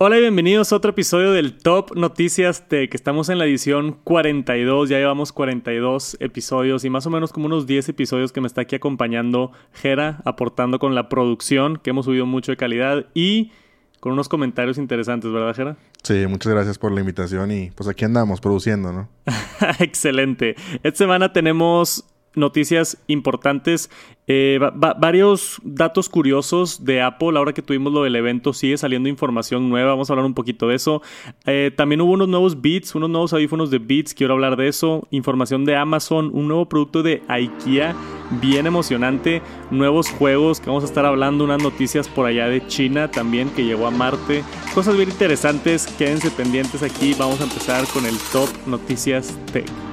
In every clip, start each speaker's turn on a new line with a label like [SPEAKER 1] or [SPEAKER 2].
[SPEAKER 1] Hola y bienvenidos a otro episodio del Top Noticias Tech. Estamos en la edición 42, ya llevamos 42 episodios y más o menos como unos 10 episodios que me está aquí acompañando Jera, aportando con la producción, que hemos subido mucho de calidad y con unos comentarios interesantes, ¿verdad, Jera?
[SPEAKER 2] Sí, muchas gracias por la invitación y pues aquí andamos produciendo, ¿no?
[SPEAKER 1] Excelente. Esta semana tenemos noticias importantes. Eh, varios datos curiosos de Apple. Ahora que tuvimos lo del evento, sigue saliendo información nueva. Vamos a hablar un poquito de eso. Eh, también hubo unos nuevos Beats, unos nuevos audífonos de Beats. Quiero hablar de eso. Información de Amazon, un nuevo producto de IKEA. Bien emocionante. Nuevos juegos que vamos a estar hablando. Unas noticias por allá de China también que llegó a Marte. Cosas bien interesantes. Quédense pendientes aquí. Vamos a empezar con el Top Noticias Tech.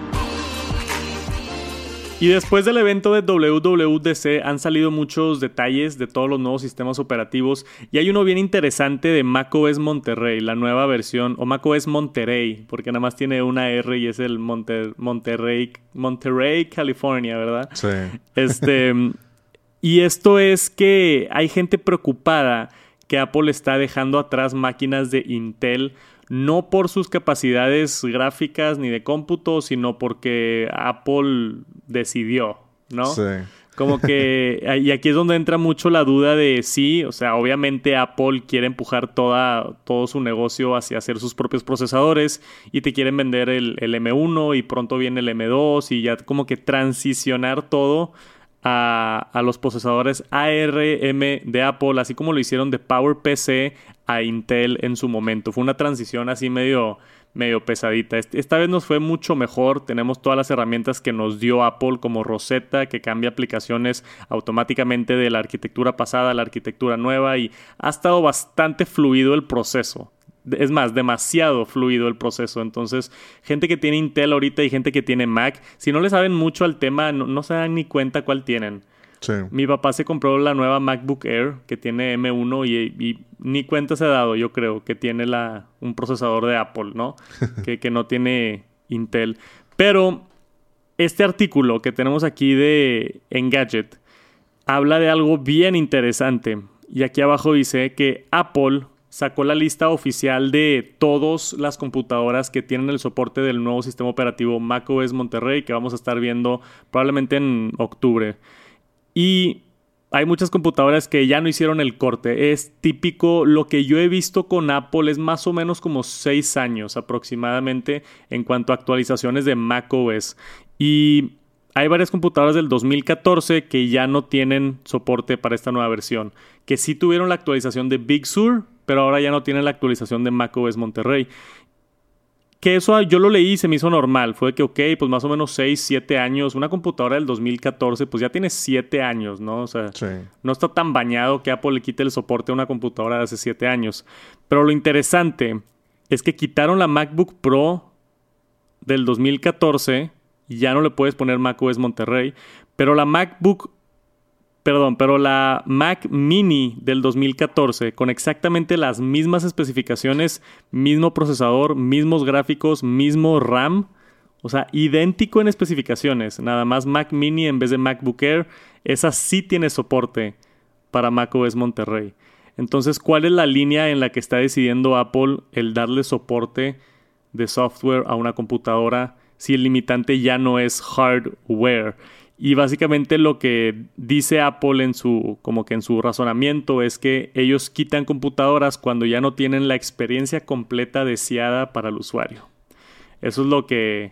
[SPEAKER 1] Y después del evento de WWDC han salido muchos detalles de todos los nuevos sistemas operativos y hay uno bien interesante de macOS Monterrey, la nueva versión, o macOS Monterrey, porque nada más tiene una R y es el Monterrey, Monterrey, California, ¿verdad?
[SPEAKER 2] Sí.
[SPEAKER 1] Este, y esto es que hay gente preocupada que Apple está dejando atrás máquinas de Intel no por sus capacidades gráficas ni de cómputo, sino porque Apple decidió, ¿no?
[SPEAKER 2] Sí.
[SPEAKER 1] Como que, y aquí es donde entra mucho la duda de sí, o sea, obviamente Apple quiere empujar toda, todo su negocio hacia hacer sus propios procesadores y te quieren vender el, el M1 y pronto viene el M2 y ya como que transicionar todo a, a, los procesadores ARM de Apple, así como lo hicieron de PowerPC a Intel en su momento. Fue una transición así medio, medio pesadita. Esta vez nos fue mucho mejor. Tenemos todas las herramientas que nos dio Apple como Rosetta, que cambia aplicaciones automáticamente de la arquitectura pasada a la arquitectura nueva y ha estado bastante fluido el proceso es más, demasiado fluido el proceso. Entonces, gente que tiene Intel ahorita y gente que tiene Mac, si no le saben mucho al tema, no, se dan ni cuenta cuál tienen.
[SPEAKER 2] Sí.
[SPEAKER 1] Mi papá se compró la nueva MacBook Air que tiene M1 y, ni cuenta se ha dado, yo creo, que tiene la, un procesador de Apple, ¿no? que, que no tiene Intel. Pero este artículo que tenemos aquí de Engadget habla de algo bien interesante. Y aquí abajo dice que Apple sacó la lista oficial de todas las computadoras que tienen el soporte del nuevo sistema operativo macOS Monterrey que vamos a estar viendo probablemente en octubre. Y hay muchas computadoras que ya no hicieron el corte. Es típico, lo que yo he visto con Apple es más o menos como 6 años aproximadamente en cuanto a actualizaciones de macOS. Y hay varias computadoras del 2014 que ya no tienen soporte para esta nueva versión. Que sí tuvieron la actualización de Big Sur, pero ahora ya no tiene la actualización de macOS Monterrey. Que eso yo lo leí y se me hizo normal. Fue que, ok, pues más o menos 6, 7 años. Una computadora del 2014, pues ya tiene 7 años, ¿no? O sea, no está tan bañado que Apple le quite el soporte a una computadora de hace 7 años. Pero lo interesante es que quitaron la MacBook Pro del 2014 y ya no le puedes poner macOS Monterrey. Pero la MacBook Perdón, pero la Mac Mini del 2014, con exactamente las mismas especificaciones, mismo procesador, mismos gráficos, mismo RAM, o sea, idéntico en especificaciones, nada más Mac Mini en vez de MacBook Air, esa sí tiene soporte para macOS Monterrey. Entonces, ¿cuál es la línea en la que está decidiendo Apple el darle soporte de software a una computadora si el limitante ya no es hardware? Y básicamente lo que dice Apple en su, como que en su razonamiento es que ellos quitan computadoras cuando ya no tienen la experiencia completa deseada para el usuario. Eso es lo que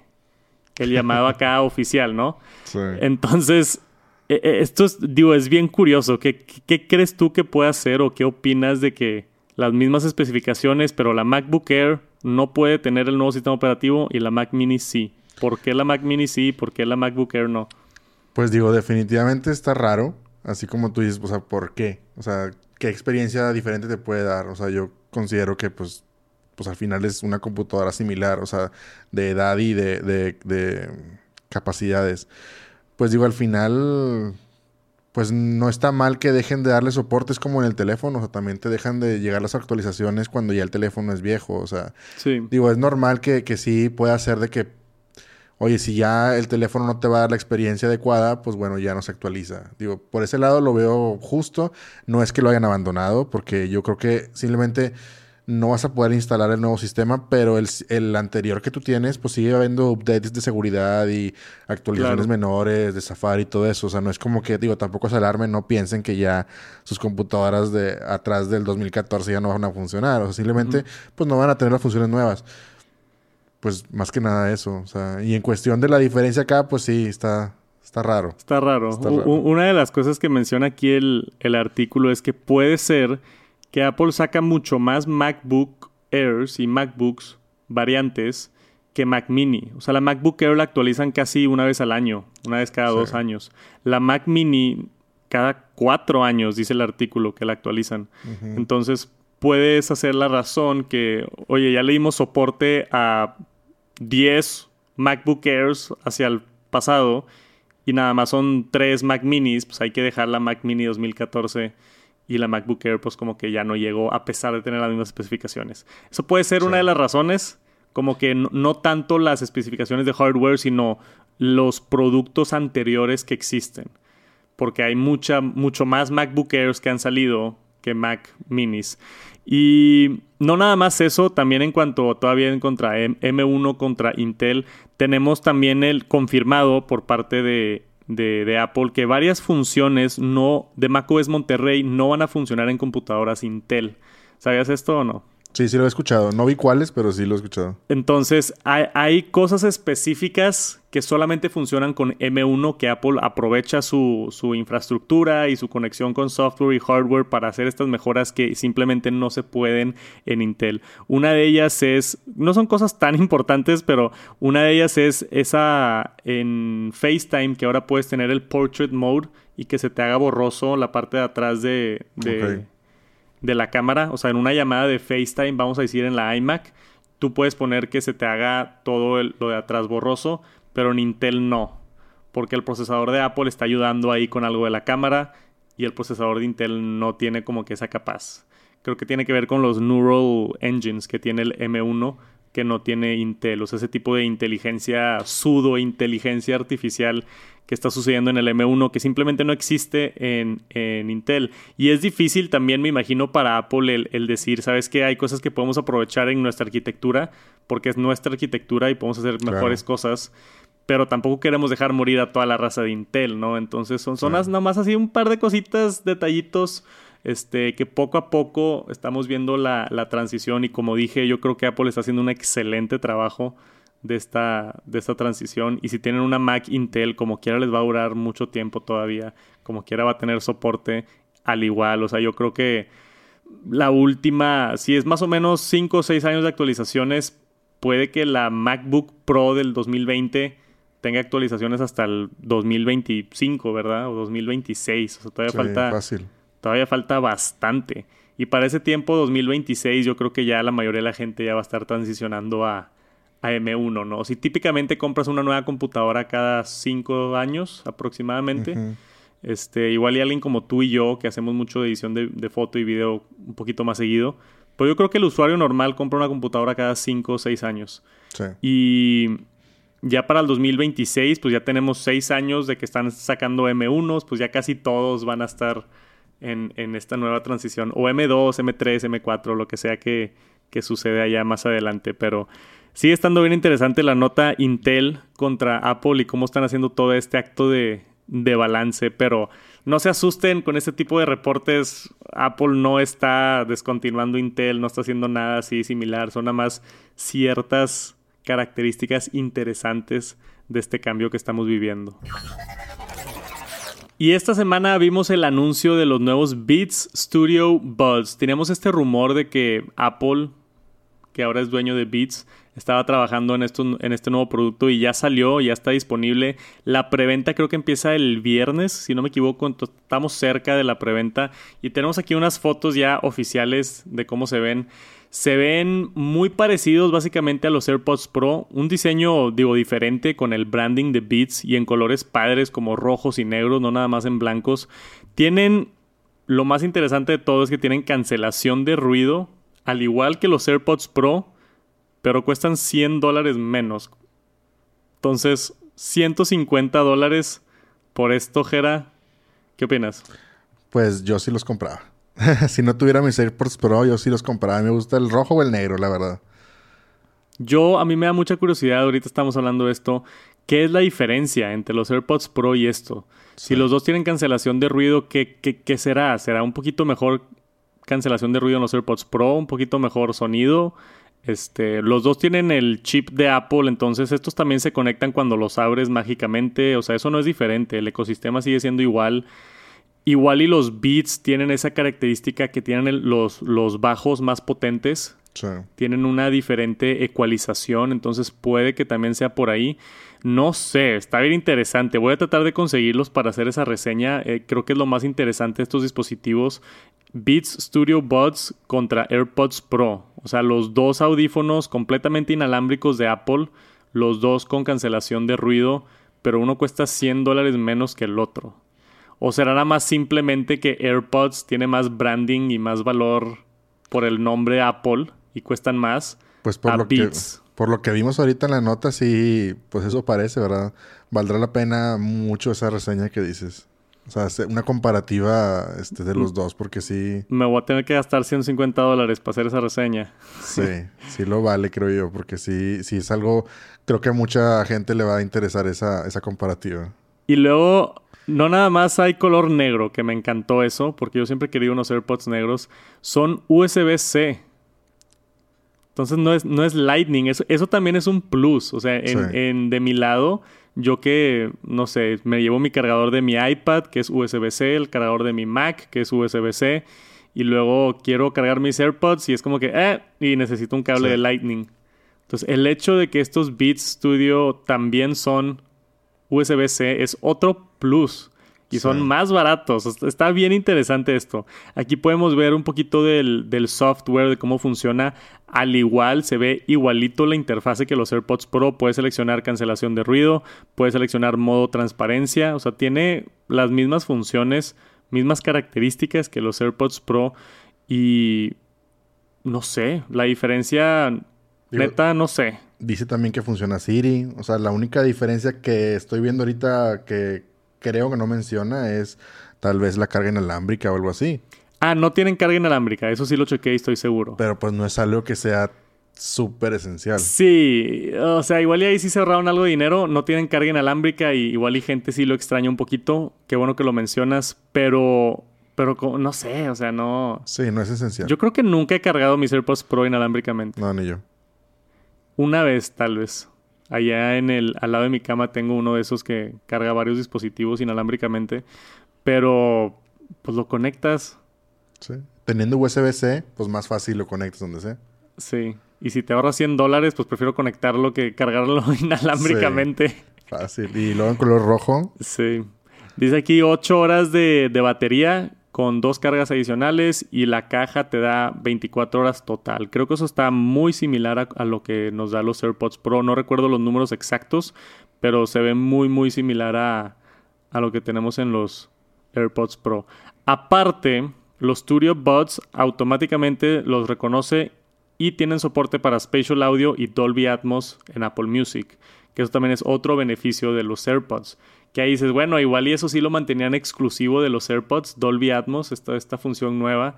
[SPEAKER 1] el llamado acá oficial, ¿no?
[SPEAKER 2] Sí.
[SPEAKER 1] Entonces, e, e, esto es, digo, es bien curioso. ¿Qué, ¿Qué, crees tú que puede hacer o qué opinas de que las mismas especificaciones, pero la MacBook Air no puede tener el nuevo sistema operativo y la Mac Mini sí? ¿Por qué la Mac Mini sí y por qué la MacBook Air no?
[SPEAKER 2] Pues digo, definitivamente está raro. Así como tú dices, o sea, ¿por qué? O sea, ¿qué experiencia diferente te puede dar? O sea, yo considero que pues, pues al final es una computadora similar, o sea, de edad y de, de, de capacidades. Pues digo, al final, pues no está mal que dejen de darle soporte, es como en el teléfono, o sea, también te dejan de llegar las actualizaciones cuando ya el teléfono es viejo, o sea,
[SPEAKER 1] sí.
[SPEAKER 2] digo, es normal que, que sí pueda ser de que oye, si ya el teléfono no te va a dar la experiencia adecuada, pues bueno, ya no se actualiza. Digo, por ese lado lo veo justo. No es que lo hayan abandonado, porque yo creo que simplemente no vas a poder instalar el nuevo sistema, pero el, el anterior que tú tienes, pues sigue habiendo updates de seguridad y actualizaciones menores de Safari y todo eso. O sea, no es como que, digo, tampoco se alarmen, no piensen que ya sus computadoras de atrás del 2014 ya no van a funcionar. O sea, simplemente, pues no van a tener las funciones nuevas. Pues más que nada eso. O sea, y en cuestión de la diferencia acá, pues sí, está, Está raro.
[SPEAKER 1] Está raro. Una de las cosas que menciona aquí el, el, artículo es que puede ser que Apple saca mucho más MacBook Airs y MacBooks variantes que Mac Mini. O sea, la MacBook Air la actualizan casi una vez al año, una vez cada dos años. La Mac Mini cada cuatro años, dice el artículo, que la actualizan. Entonces, puedes hacer la razón que, oye, ya le dimos soporte a 10 MacBook Airs hacia el pasado y nada más son tres Mac Minis, pues hay que dejar la Mac Mini 2014 y la MacBook Air pues como que ya no llegó a pesar de tener las mismas especificaciones. Eso puede ser una de las razones, como que no, tanto las especificaciones de hardware, sino los productos anteriores que existen. Porque hay mucha, mucho más MacBook Airs que han salido que Mac Minis. Y no nada más eso, también en cuanto todavía en contra M1 contra Intel, tenemos también el confirmado por parte de de, Apple que varias funciones no de macOS Monterrey no van a funcionar en computadoras Intel. ¿Sabías esto o no?
[SPEAKER 2] Sí, sí lo he escuchado. No vi cuáles, pero sí lo he escuchado.
[SPEAKER 1] Entonces, hay, cosas específicas que solamente funcionan con M1, que Apple aprovecha su, su, infraestructura y su conexión con software y hardware para hacer estas mejoras que simplemente no se pueden en Intel. Una de ellas es, no son cosas tan importantes, pero una de ellas es esa en FaceTime que ahora puedes tener el portrait mode y que se te haga borroso la parte de atrás de, de la cámara, o sea, en una llamada de FaceTime, vamos a decir en la iMac, tú puedes poner que se te haga todo lo de atrás borroso, pero en Intel no, porque el procesador de Apple está ayudando ahí con algo de la cámara y el procesador de Intel no tiene como que esa capaz. Creo que tiene que ver con los Neural Engines que tiene el M1 que no tiene Intel, o sea, ese tipo de inteligencia sudo, inteligencia artificial que está sucediendo en el M1 que simplemente no existe en, Intel. Y es difícil también, me imagino, para Apple el, decir, ¿sabes qué? Hay cosas que podemos aprovechar en nuestra arquitectura porque es nuestra arquitectura y podemos hacer mejores cosas. Pero tampoco queremos dejar morir a toda la raza de Intel, ¿no? Entonces son zonas nada más así un par de cositas, detallitos, este, que poco a poco estamos viendo la, la transición y como dije, yo creo que Apple está haciendo un excelente trabajo de esta, de esta transición. Y si tienen una Mac Intel, como quiera les va a durar mucho tiempo todavía. Como quiera va a tener soporte al igual. O sea, yo creo que la última, si es más o menos 5 o 6 años de actualizaciones, puede que la MacBook Pro del 2020 tenga actualizaciones hasta el 2025, ¿verdad? O 2026. O sea, todavía falta.
[SPEAKER 2] Fácil.
[SPEAKER 1] Todavía falta bastante. Y para ese tiempo, 2026, yo creo que ya la mayoría de la gente ya va a estar transicionando a, a M1, ¿no? Si típicamente compras una nueva computadora cada cinco años aproximadamente, este, igual y alguien como tú y yo, que hacemos mucho de edición de, foto y video un poquito más seguido, pues yo creo que el usuario normal compra una computadora cada cinco o seis años. Sí. Y ya para el 2026, pues ya tenemos seis años de que están sacando M1s, pues ya casi todos van a estar en, en esta nueva transición, o M2, M3, M4, lo que sea que, que sucede allá más adelante, pero Sigue estando bien interesante la nota Intel contra Apple y cómo están haciendo todo este acto de, balance, pero no se asusten con este tipo de reportes. Apple no está descontinuando Intel, no está haciendo nada así similar, son nada más ciertas características interesantes de este cambio que estamos viviendo. Y esta semana vimos el anuncio de los nuevos Beats Studio Buds. Teníamos este rumor de que Apple, que ahora es dueño de Beats, estaba trabajando en, esto, en este nuevo producto y ya salió, ya está disponible. La preventa creo que empieza el viernes, si no me equivoco, estamos cerca de la preventa y tenemos aquí unas fotos ya oficiales de cómo se ven. Se ven muy parecidos básicamente a los AirPods Pro, un diseño digo diferente con el branding de Beats y en colores padres como rojos y negros, no nada más en blancos. Tienen lo más interesante de todo es que tienen cancelación de ruido, al igual que los AirPods Pro, pero cuestan 100 dólares menos. Entonces, 150 dólares por esto, Jera. ¿Qué opinas?
[SPEAKER 2] Pues yo sí los compraba. si no tuviera mis AirPods Pro, yo sí los compraba. Me gusta el rojo o el negro, la verdad.
[SPEAKER 1] Yo, a mí me da mucha curiosidad, ahorita estamos hablando de esto. ¿Qué es la diferencia entre los AirPods Pro y esto? Si los dos tienen cancelación de ruido, ¿qué, qué, qué será? ¿Será un poquito mejor cancelación de ruido en los AirPods Pro? ¿Un poquito mejor sonido? Este, los dos tienen el chip de Apple, entonces estos también se conectan cuando los abres mágicamente. O sea, eso no es diferente. El ecosistema sigue siendo igual. Igual y los beats tienen esa característica que tienen los, los bajos más potentes. Tienen una diferente ecualización, entonces puede que también sea por ahí. No sé, está bien interesante. Voy a tratar de conseguirlos para hacer esa reseña. Eh, creo que es lo más interesante de estos dispositivos. Beats Studio Buds contra AirPods Pro. O sea, los dos audífonos completamente inalámbricos de Apple, los dos con cancelación de ruido, pero uno cuesta 100 dólares menos que el otro. ¿O será nada más simplemente que AirPods tiene más branding y más valor por el nombre Apple y cuestan más?
[SPEAKER 2] Pues por, lo que, por lo que vimos ahorita en la nota, sí, pues eso parece, ¿verdad? Valdrá la pena mucho esa reseña que dices. O sea, una comparativa este, de los dos, porque sí.
[SPEAKER 1] Me voy a tener que gastar 150 dólares para hacer esa reseña.
[SPEAKER 2] Sí, sí lo vale, creo yo, porque sí, sí es algo. Creo que a mucha gente le va a interesar esa, esa comparativa.
[SPEAKER 1] Y luego, no nada más hay color negro, que me encantó eso, porque yo siempre he querido unos AirPods negros. Son USB-C. Entonces no es, no es Lightning, eso, eso también es un plus. O sea, en, de mi lado, yo que, no sé, me llevo mi cargador de mi iPad, que es USB-C, el cargador de mi Mac, que es USB-C, y luego quiero cargar mis AirPods y es como que, eh, y necesito un cable de Lightning. Entonces, el hecho de que estos Beats Studio también son USB-C es otro plus. Y son más baratos. Está bien interesante esto. Aquí podemos ver un poquito del, software, de cómo funciona. Al igual, se ve igualito la interfase que los AirPods Pro. Puedes seleccionar cancelación de ruido, puedes seleccionar modo transparencia. O sea, tiene las mismas funciones, mismas características que los AirPods Pro. Y no sé, la diferencia, neta, no sé.
[SPEAKER 2] Dice también que funciona Siri. O sea, la única diferencia que estoy viendo ahorita que creo que no menciona es tal vez la carga inalámbrica o algo así.
[SPEAKER 1] Ah, no tienen carga inalámbrica. Eso sí lo chequé y estoy seguro.
[SPEAKER 2] Pero pues no es algo que sea súper esencial.
[SPEAKER 1] Sí, o sea, igual y ahí sí se ahorraron algo de dinero, no tienen carga inalámbrica y igual y gente sí lo extraña un poquito, qué bueno que lo mencionas, pero pero no sé, o sea, no
[SPEAKER 2] Sí, no es esencial.
[SPEAKER 1] Yo creo que nunca he cargado mis AirPods Pro inalámbricamente.
[SPEAKER 2] No, ni yo.
[SPEAKER 1] Una vez, tal vez. Allá en el, al lado de mi cama tengo uno de esos que carga varios dispositivos inalámbricamente. Pero, pues lo conectas.
[SPEAKER 2] Sí. Teniendo USB-C, pues más fácil lo conectas donde sea.
[SPEAKER 1] Sí. Y si te ahorras 100 dólares, pues prefiero conectarlo que cargarlo inalámbricamente.
[SPEAKER 2] Fácil. Y luego en color rojo.
[SPEAKER 1] Sí. Dice aquí 8 horas de, de batería con dos cargas adicionales y la caja te da 24 horas total. Creo que eso está muy similar a, lo que nos da los AirPods Pro. No recuerdo los números exactos, pero se ve muy, muy similar a, a lo que tenemos en los AirPods Pro. Aparte, los Studio Buds automáticamente los reconoce y tienen soporte para Spatial Audio y Dolby Atmos en Apple Music, que eso también es otro beneficio de los AirPods que ahí dices, bueno, igual y eso sí lo mantenían exclusivo de los AirPods, Dolby Atmos, esta, esta función nueva.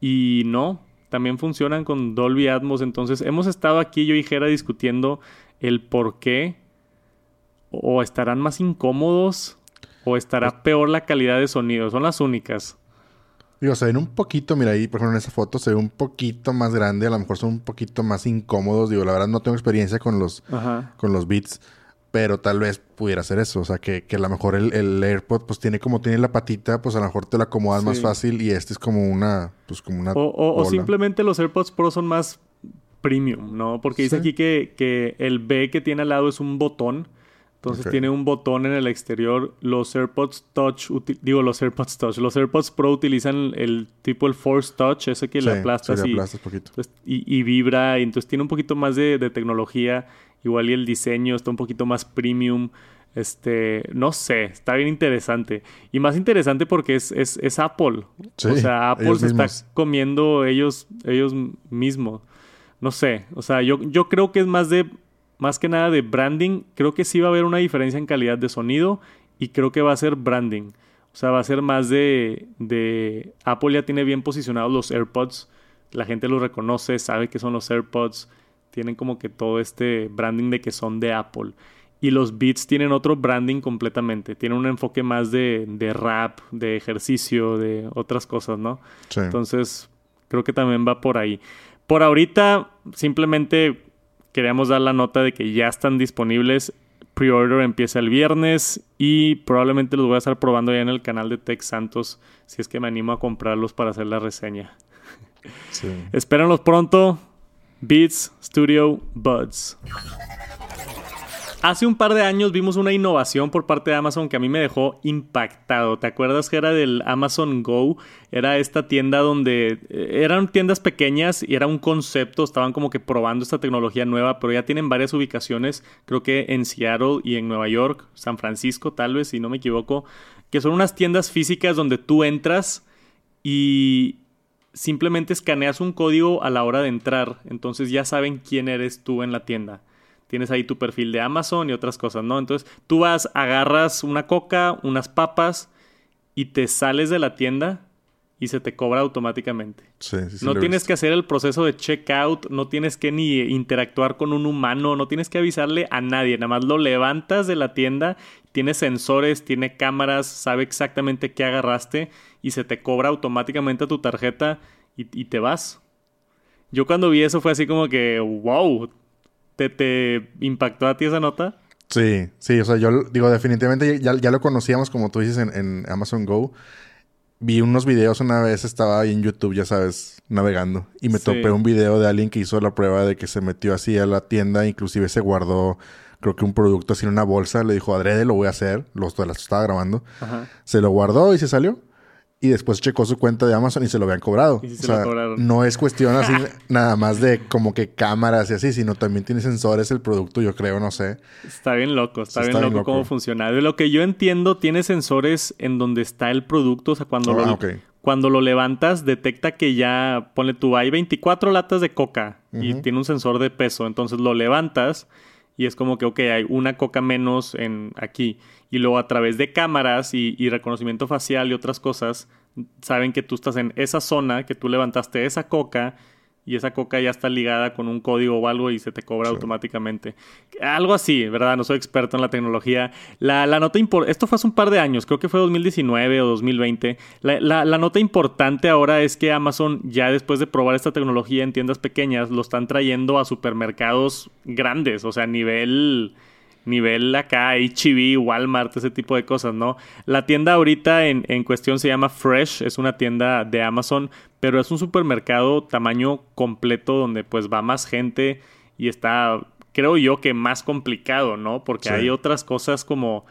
[SPEAKER 1] Y no, también funcionan con Dolby Atmos. Entonces, hemos estado aquí, yo y Jera, discutiendo el por qué. O estarán más incómodos, o estará peor la calidad de sonido. Son las únicas.
[SPEAKER 2] Digo, se ven un poquito, mira ahí, por ejemplo, en esa foto se ve un poquito más grande, a lo mejor son un poquito más incómodos. Digo, la verdad no tengo experiencia con los, con los beats. Pero tal vez pudiera ser eso. O sea, que, que a lo mejor el, el, AirPod, pues tiene como tiene la patita, pues a lo mejor te la acomodas más fácil y este es como una, pues como una.
[SPEAKER 1] O, simplemente los AirPods Pro son más premium, ¿no? Porque dice aquí que, que el B que tiene al lado es un botón. Entonces tiene un botón en el exterior. Los AirPods Touch, digo los AirPods Touch, los AirPods Pro utilizan el tipo el Force Touch, ese que le aplastas, y, poquito. y, y, vibra. Y entonces tiene un poquito más de, de tecnología. Igual y el diseño está un poquito más premium. Este, no sé, está bien interesante. Y más interesante porque es, es, es Apple. o sea, Apple se está comiendo ellos, ellos mismos. No sé. O sea, yo, yo creo que es más de. Más que nada de branding. Creo que sí va a haber una diferencia en calidad de sonido. Y creo que va a ser branding. O sea, va a ser más de, de... Apple ya tiene bien posicionados los AirPods. La gente los reconoce, sabe que son los AirPods. Tienen como que todo este branding de que son de Apple. Y los Beats tienen otro branding completamente. Tienen un enfoque más de, de rap, de ejercicio, de otras cosas, ¿no?
[SPEAKER 2] Sí.
[SPEAKER 1] Entonces, creo que también va por ahí. Por ahorita, simplemente queríamos dar la nota de que ya están disponibles. Pre-order empieza el viernes y probablemente los voy a estar probando ya en el canal de Tech Santos si es que me animo a comprarlos para hacer la reseña.
[SPEAKER 2] Sí.
[SPEAKER 1] Espérenlos pronto. Beats Studio Buds. Hace un par de años vimos una innovación por parte de Amazon que a mí me dejó impactado. ¿Te acuerdas que era del Amazon Go? Era esta tienda donde eh, eran tiendas pequeñas y era un concepto, estaban como que probando esta tecnología nueva, pero ya tienen varias ubicaciones, creo que en Seattle y en Nueva York, San Francisco tal vez, si no me equivoco, que son unas tiendas físicas donde tú entras y simplemente escaneas un código a la hora de entrar, entonces ya saben quién eres tú en la tienda tienes ahí tu perfil de Amazon y otras cosas, ¿no? Entonces tú vas, agarras una coca, unas papas y te sales de la tienda y se te cobra automáticamente.
[SPEAKER 2] Sí, sí, sí
[SPEAKER 1] no tienes que hacer el proceso de checkout, no tienes que ni interactuar con un humano, no tienes que avisarle a nadie, nada más lo levantas de la tienda, tiene sensores, tiene cámaras, sabe exactamente qué agarraste y se te cobra automáticamente a tu tarjeta y, y te vas. Yo cuando vi eso fue así como que, wow, ¿te, te impactó a ti esa nota?
[SPEAKER 2] Sí, sí, o sea, yo digo, definitivamente ya, ya lo conocíamos, como tú dices, en, en Amazon Go. Vi unos videos una vez, estaba ahí en YouTube, ya sabes, navegando. Y me
[SPEAKER 1] Sí.
[SPEAKER 2] topé un video de alguien que hizo la prueba de que se metió así a la tienda, inclusive se guardó, creo que un producto así en una bolsa. Le dijo, adrede, lo voy a hacer. Los las estaba grabando.
[SPEAKER 1] Ajá.
[SPEAKER 2] Se lo guardó y se salió. Y después checó su cuenta de Amazon y se lo habían cobrado.
[SPEAKER 1] Y
[SPEAKER 2] o
[SPEAKER 1] se
[SPEAKER 2] sea,
[SPEAKER 1] lo cobraron.
[SPEAKER 2] no es cuestión así nada más de como que cámaras y así, sino también tiene sensores el producto, yo creo, no sé.
[SPEAKER 1] Está bien loco, está,
[SPEAKER 2] Sí,
[SPEAKER 1] bien,
[SPEAKER 2] está bien
[SPEAKER 1] loco, cómo funciona. De lo que yo entiendo, tiene sensores en donde está el producto. O sea, cuando,
[SPEAKER 2] Ah,
[SPEAKER 1] lo, cuando lo levantas, detecta que ya, ponle tú, hay 24 latas de coca y tiene un sensor de peso. Entonces lo levantas y es como que, ok, hay una coca menos en aquí. Y luego a través de cámaras y, y reconocimiento facial y otras cosas, saben que tú estás en esa zona, que tú levantaste esa coca y esa coca ya está ligada con un código o algo y se te cobra
[SPEAKER 2] Sí.
[SPEAKER 1] automáticamente. Algo así, ¿verdad? No soy experto en la tecnología. La, la nota esto fue hace un par de años, creo que fue 2019 o 2020. La, la- la nota importante ahora es que Amazon ya después de probar esta tecnología en tiendas pequeñas, lo están trayendo a supermercados grandes, o sea, a nivel nivel acá, HB, Walmart, ese tipo de cosas, ¿no? La tienda ahorita en, en cuestión se llama Fresh, es una tienda de Amazon, pero es un supermercado tamaño completo donde pues va más gente y está, creo yo que más complicado, ¿no? Porque
[SPEAKER 2] Sí.
[SPEAKER 1] hay otras cosas como,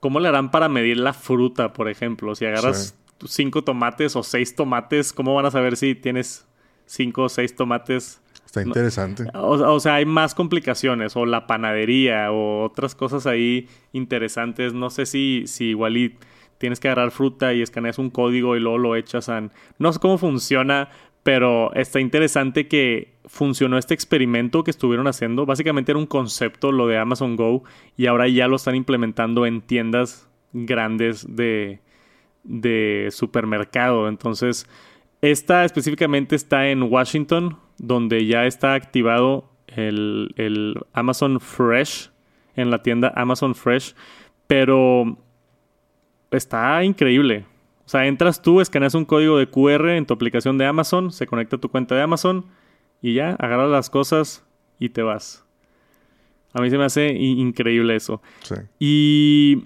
[SPEAKER 1] ¿cómo le harán para medir la fruta, por ejemplo? Si agarras cinco tomates o seis tomates, ¿cómo van a saber si tienes cinco o seis tomates?
[SPEAKER 2] Está interesante.
[SPEAKER 1] O, o sea, hay más complicaciones, o la panadería, o otras cosas ahí interesantes. No sé si, si igual y tienes que agarrar fruta y escaneas un código y luego lo echas a... No sé cómo funciona, pero está interesante que funcionó este experimento que estuvieron haciendo. Básicamente era un concepto lo de Amazon Go y ahora ya lo están implementando en tiendas grandes de, de supermercado. Entonces, esta específicamente está en Washington, donde ya está activado el, el Amazon Fresh, en la tienda Amazon Fresh, pero está increíble. O sea, entras tú, escaneas un código de QR en tu aplicación de Amazon, se conecta a tu cuenta de Amazon y ya, agarras las cosas y te vas. A mí se me hace increíble eso.
[SPEAKER 2] Sí.
[SPEAKER 1] Y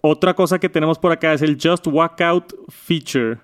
[SPEAKER 1] otra cosa que tenemos por acá es el Just Walk Out feature.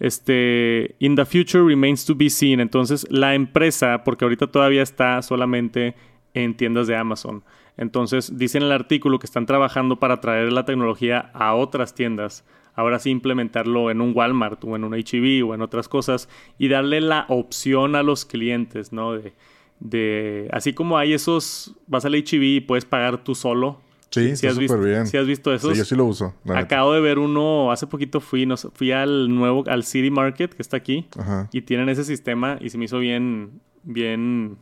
[SPEAKER 1] Este, in the future remains to be seen. Entonces, la empresa, porque ahorita todavía está solamente en tiendas de Amazon. Entonces, dice en el artículo que están trabajando para traer la tecnología a otras tiendas. Ahora sí implementarlo en un Walmart o en un HEB o en otras cosas y darle la opción a los clientes, ¿no? De, de así como hay esos, vas al HEB y puedes pagar tú solo.
[SPEAKER 2] Sí, está
[SPEAKER 1] visto,
[SPEAKER 2] súper bien.
[SPEAKER 1] si has visto esos.
[SPEAKER 2] Sí, yo sí lo uso. neta.
[SPEAKER 1] Acabo de ver uno, hace poquito fui, no fui al nuevo, al City Market que está aquí
[SPEAKER 2] Ajá.
[SPEAKER 1] y tienen ese sistema y se me hizo bien, bien,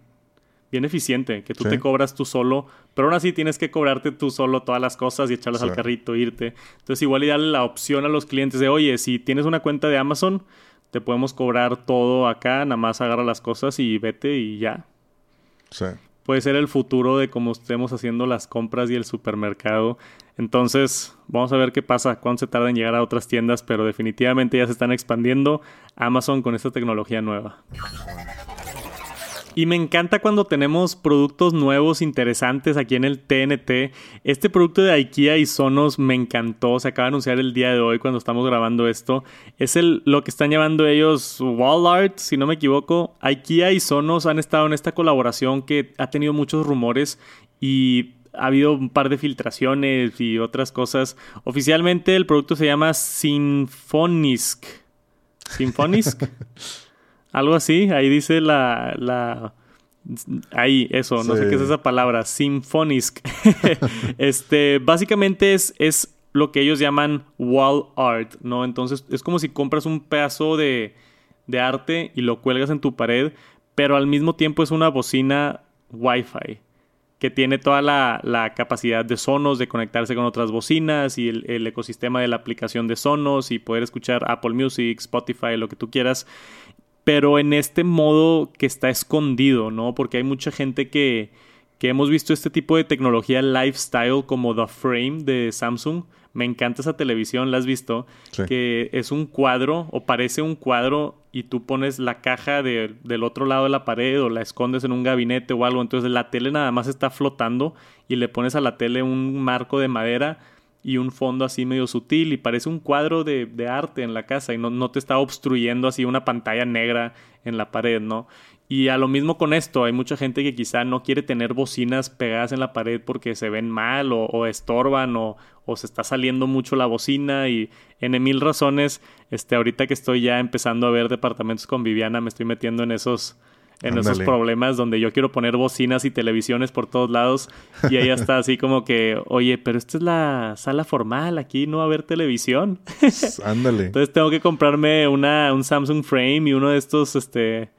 [SPEAKER 1] bien eficiente, que tú
[SPEAKER 2] Sí.
[SPEAKER 1] te cobras tú solo, pero aún así tienes que cobrarte tú solo todas las cosas y echarlas
[SPEAKER 2] Sí.
[SPEAKER 1] al carrito, irte. Entonces igual y darle la opción a los clientes de, oye, si tienes una cuenta de Amazon, te podemos cobrar todo acá, nada más agarra las cosas y vete y ya.
[SPEAKER 2] Sí.
[SPEAKER 1] Puede ser el futuro de cómo estemos haciendo las compras y el supermercado. Entonces, vamos a ver qué pasa, cuánto se tarda en llegar a otras tiendas, pero definitivamente ya se están expandiendo Amazon con esta tecnología nueva. Y me encanta cuando tenemos productos nuevos, interesantes aquí en el TNT. Este producto de IKEA y Sonos me encantó. Se acaba de anunciar el día de hoy cuando estamos grabando esto. Es el, lo que están llamando ellos Wall Art, si no me equivoco. IKEA y Sonos han estado en esta colaboración que ha tenido muchos rumores y ha habido un par de filtraciones y otras cosas. Oficialmente el producto se llama Symfonisk. Symfonisk. Algo así, ahí dice la, la... Ahí, eso, no sé qué es esa palabra, Symfonisk. este, básicamente es, es lo que ellos llaman wall art, ¿no? Entonces es como si compras un pedazo de, de arte y lo cuelgas en tu pared, pero al mismo tiempo es una bocina Wi-Fi que tiene toda la, la capacidad de Sonos, de conectarse con otras bocinas y el, el ecosistema de la aplicación de Sonos y poder escuchar Apple Music, Spotify, lo que tú quieras pero en este modo que está escondido, ¿no? Porque hay mucha gente que, que hemos visto este tipo de tecnología lifestyle como The Frame de Samsung. Me encanta esa televisión, ¿la has visto?
[SPEAKER 2] Sí.
[SPEAKER 1] Que es un cuadro o parece un cuadro y tú pones la caja de- del otro lado de la pared o la escondes en un gabinete o algo. Entonces la tele nada más está flotando y le pones a la tele un marco de madera y un fondo así medio sutil y parece un cuadro de, de arte en la casa y no, no te está obstruyendo así una pantalla negra en la pared, ¿no? Y a lo mismo con esto, hay mucha gente que quizá no quiere tener bocinas pegadas en la pared porque se ven mal o, o estorban o, o se está saliendo mucho la bocina y en mil razones, este, ahorita que estoy ya empezando a ver departamentos con Viviana, me estoy metiendo en esos en esos problemas donde yo quiero poner bocinas y televisiones por todos lados y ella está así como que, oye, pero esta es la sala formal, aquí no va a haber televisión.
[SPEAKER 2] Ándale.
[SPEAKER 1] Entonces tengo que comprarme una, un Samsung Frame y uno de estos este,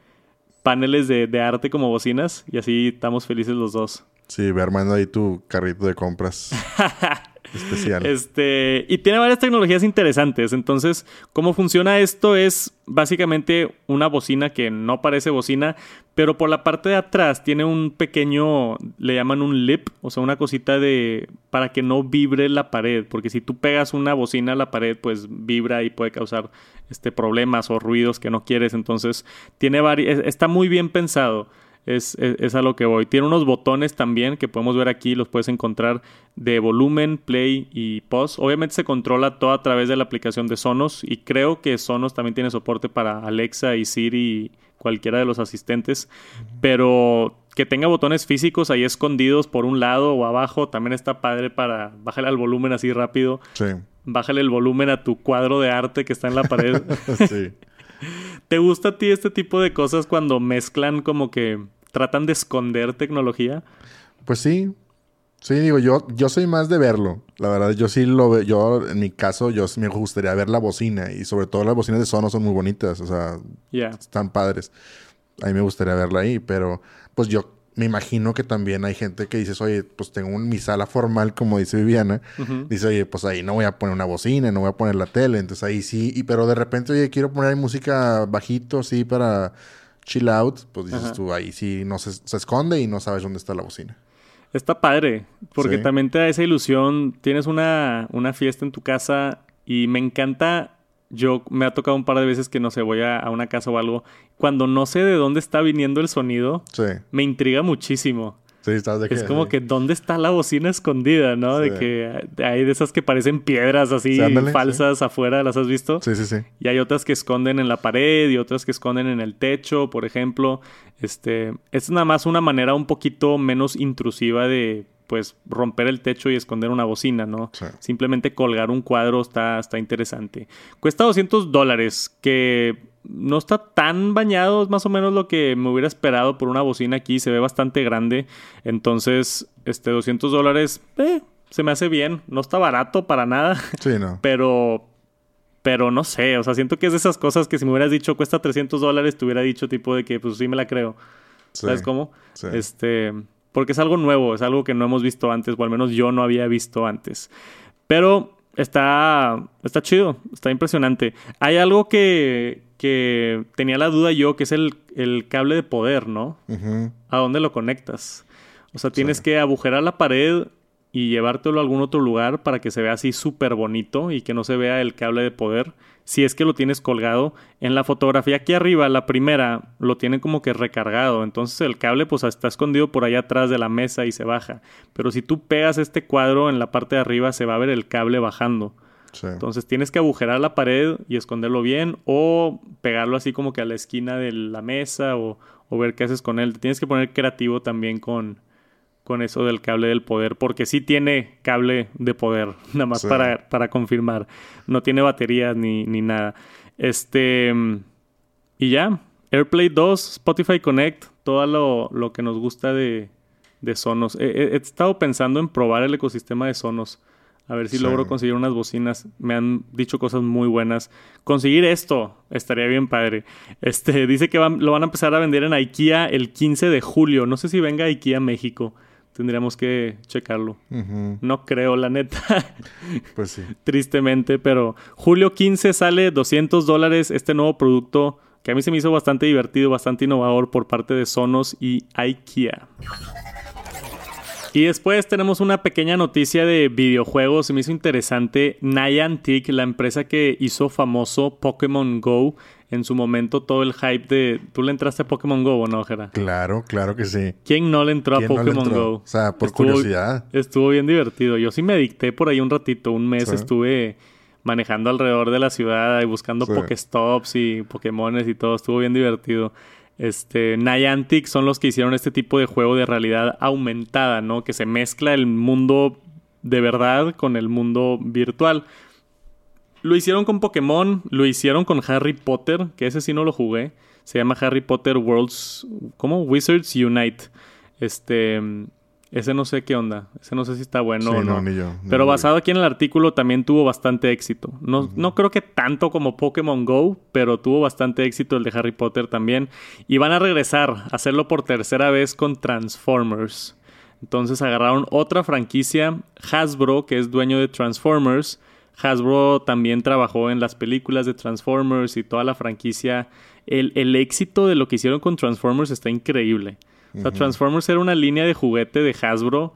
[SPEAKER 1] paneles de, de arte como bocinas y así estamos felices los dos.
[SPEAKER 2] Sí, ve armando ahí tu carrito de compras especial.
[SPEAKER 1] Este, y tiene varias tecnologías interesantes. Entonces, ¿cómo funciona esto? Es básicamente una bocina que no parece bocina, pero por la parte de atrás tiene un pequeño, le llaman un lip, o sea, una cosita de para que no vibre la pared, porque si tú pegas una bocina a la pared, pues vibra y puede causar este problemas o ruidos que no quieres. Entonces, tiene está muy bien pensado. Es, es, es a lo que voy. Tiene unos botones también que podemos ver aquí, los puedes encontrar de volumen, play y pause. Obviamente se controla todo a través de la aplicación de Sonos y creo que Sonos también tiene soporte para Alexa y Siri y cualquiera de los asistentes, pero que tenga botones físicos ahí escondidos por un lado o abajo también está padre para bájale al volumen así rápido,
[SPEAKER 2] Sí.
[SPEAKER 1] bájale el volumen a tu cuadro de arte que está en la pared.
[SPEAKER 2] sí.
[SPEAKER 1] ¿Te gusta a ti este tipo de cosas cuando mezclan como que tratan de esconder tecnología?
[SPEAKER 2] Pues sí. Sí, digo, yo, yo soy más de verlo. La verdad, yo sí lo veo. Yo, en mi caso, yo me gustaría ver la bocina. Y sobre todo las bocinas de Sonos son muy bonitas. O sea, están padres. A mí me gustaría verla ahí. Pero, pues yo me imagino que también hay gente que dices, oye, pues tengo un- mi sala formal, como dice Viviana. Dice, oye, pues ahí no voy a poner una bocina, no voy a poner la tele. Entonces ahí sí. Y pero de repente, oye, quiero poner ahí música bajito, así, para chill out. Pues dices
[SPEAKER 1] Ajá.
[SPEAKER 2] tú, ahí sí no se, se esconde y no sabes dónde está la bocina.
[SPEAKER 1] Está padre, porque
[SPEAKER 2] Sí.
[SPEAKER 1] también te da esa ilusión. Tienes una, una fiesta en tu casa y me encanta. Yo me ha tocado un par de veces que no sé, voy a, a una casa o algo. Cuando no sé de dónde está viniendo el sonido,
[SPEAKER 2] Sí.
[SPEAKER 1] me intriga muchísimo.
[SPEAKER 2] Sí, estás de
[SPEAKER 1] Es como
[SPEAKER 2] sí.
[SPEAKER 1] que dónde está la bocina escondida, ¿no?
[SPEAKER 2] Sí.
[SPEAKER 1] De que hay de esas que parecen piedras así
[SPEAKER 2] Sí, ándale,
[SPEAKER 1] falsas afuera, ¿las has visto?
[SPEAKER 2] Sí, sí, sí.
[SPEAKER 1] Y hay otras que esconden en la pared y otras que esconden en el techo, por ejemplo. Este, es nada más una manera un poquito menos intrusiva de pues romper el techo y esconder una bocina, ¿no?
[SPEAKER 2] Sí.
[SPEAKER 1] Simplemente colgar un cuadro está, está interesante. Cuesta 200 dólares, que no está tan bañado, es más o menos lo que me hubiera esperado por una bocina aquí, se ve bastante grande. Entonces, este 200 dólares, eh, se me hace bien, no está barato para nada.
[SPEAKER 2] Sí, no.
[SPEAKER 1] Pero, pero no sé, o sea, siento que es de esas cosas que si me hubieras dicho cuesta 300 dólares, te hubiera dicho tipo de que pues sí me la creo. ¿Sabes cómo? Este, porque es algo nuevo, es algo que no hemos visto antes, o al menos yo no había visto antes. Pero está, está chido, está impresionante. Hay algo que, que tenía la duda yo, que es el, el cable de poder, ¿no? ¿A dónde lo conectas? O sea, tienes que agujerar la pared y llevártelo a algún otro lugar para que se vea así súper bonito y que no se vea el cable de poder. Si es que lo tienes colgado en la fotografía aquí arriba, la primera lo tiene como que recargado. Entonces el cable pues está escondido por allá atrás de la mesa y se baja. Pero si tú pegas este cuadro en la parte de arriba se va a ver el cable bajando. Entonces tienes que agujerar la pared y esconderlo bien o pegarlo así como que a la esquina de la mesa o, o ver qué haces con él. tienes que poner creativo también con, con eso del cable del poder, porque sí tiene cable de poder, nada más para, para, confirmar. No tiene baterías ni, ni nada. Este. Y ya. AirPlay 2, Spotify Connect, todo lo, lo que nos gusta de, de Sonos. He, estado pensando en probar el ecosistema de Sonos. A ver si logro conseguir unas bocinas. Me han dicho cosas muy buenas. Conseguir esto estaría bien padre. Este dice que lo van a empezar a vender en IKEA el 15 de julio. No sé si venga a IKEA México. Tendríamos que checarlo. No creo, la neta.
[SPEAKER 2] pues sí.
[SPEAKER 1] Tristemente, pero julio 15 sale 200 dólares este nuevo producto que a mí se me hizo bastante divertido, bastante innovador por parte de Sonos y IKEA. Y después tenemos una pequeña noticia de videojuegos. Se me hizo interesante. Niantic, la empresa que hizo famoso Pokémon Go, en su momento todo el hype de... ¿Tú le entraste a Pokémon Go o no, Jera?
[SPEAKER 2] Claro, claro que sí.
[SPEAKER 1] ¿Quién no le entró a Pokémon Go?
[SPEAKER 2] O sea, por curiosidad.
[SPEAKER 1] Estuvo bien divertido. Yo sí me dicté por ahí un ratito, un mes estuve manejando alrededor de la ciudad y buscando Pokéstops y Pokémones y todo. Estuvo bien divertido. Este, Niantic son los que hicieron este tipo de juego de realidad aumentada, ¿no? Que se mezcla el mundo de verdad con el mundo virtual. Lo hicieron con Pokémon, lo hicieron con Harry Potter, que ese sí no lo jugué. Se llama Harry Potter Worlds, ¿cómo? Wizards Unite. Este, ese no sé qué onda. Ese no sé si está bueno o no. Pero basado aquí en el artículo también tuvo bastante éxito. No, no creo que tanto como Pokémon Go, pero tuvo bastante éxito el de Harry Potter también. Y van a regresar a hacerlo por tercera vez con Transformers. Entonces agarraron otra franquicia, Hasbro, que es dueño de Transformers Hasbro también trabajó en las películas de Transformers y toda la franquicia. El, éxito de lo que hicieron con Transformers está increíble. O sea, Transformers era una línea de juguete de Hasbro.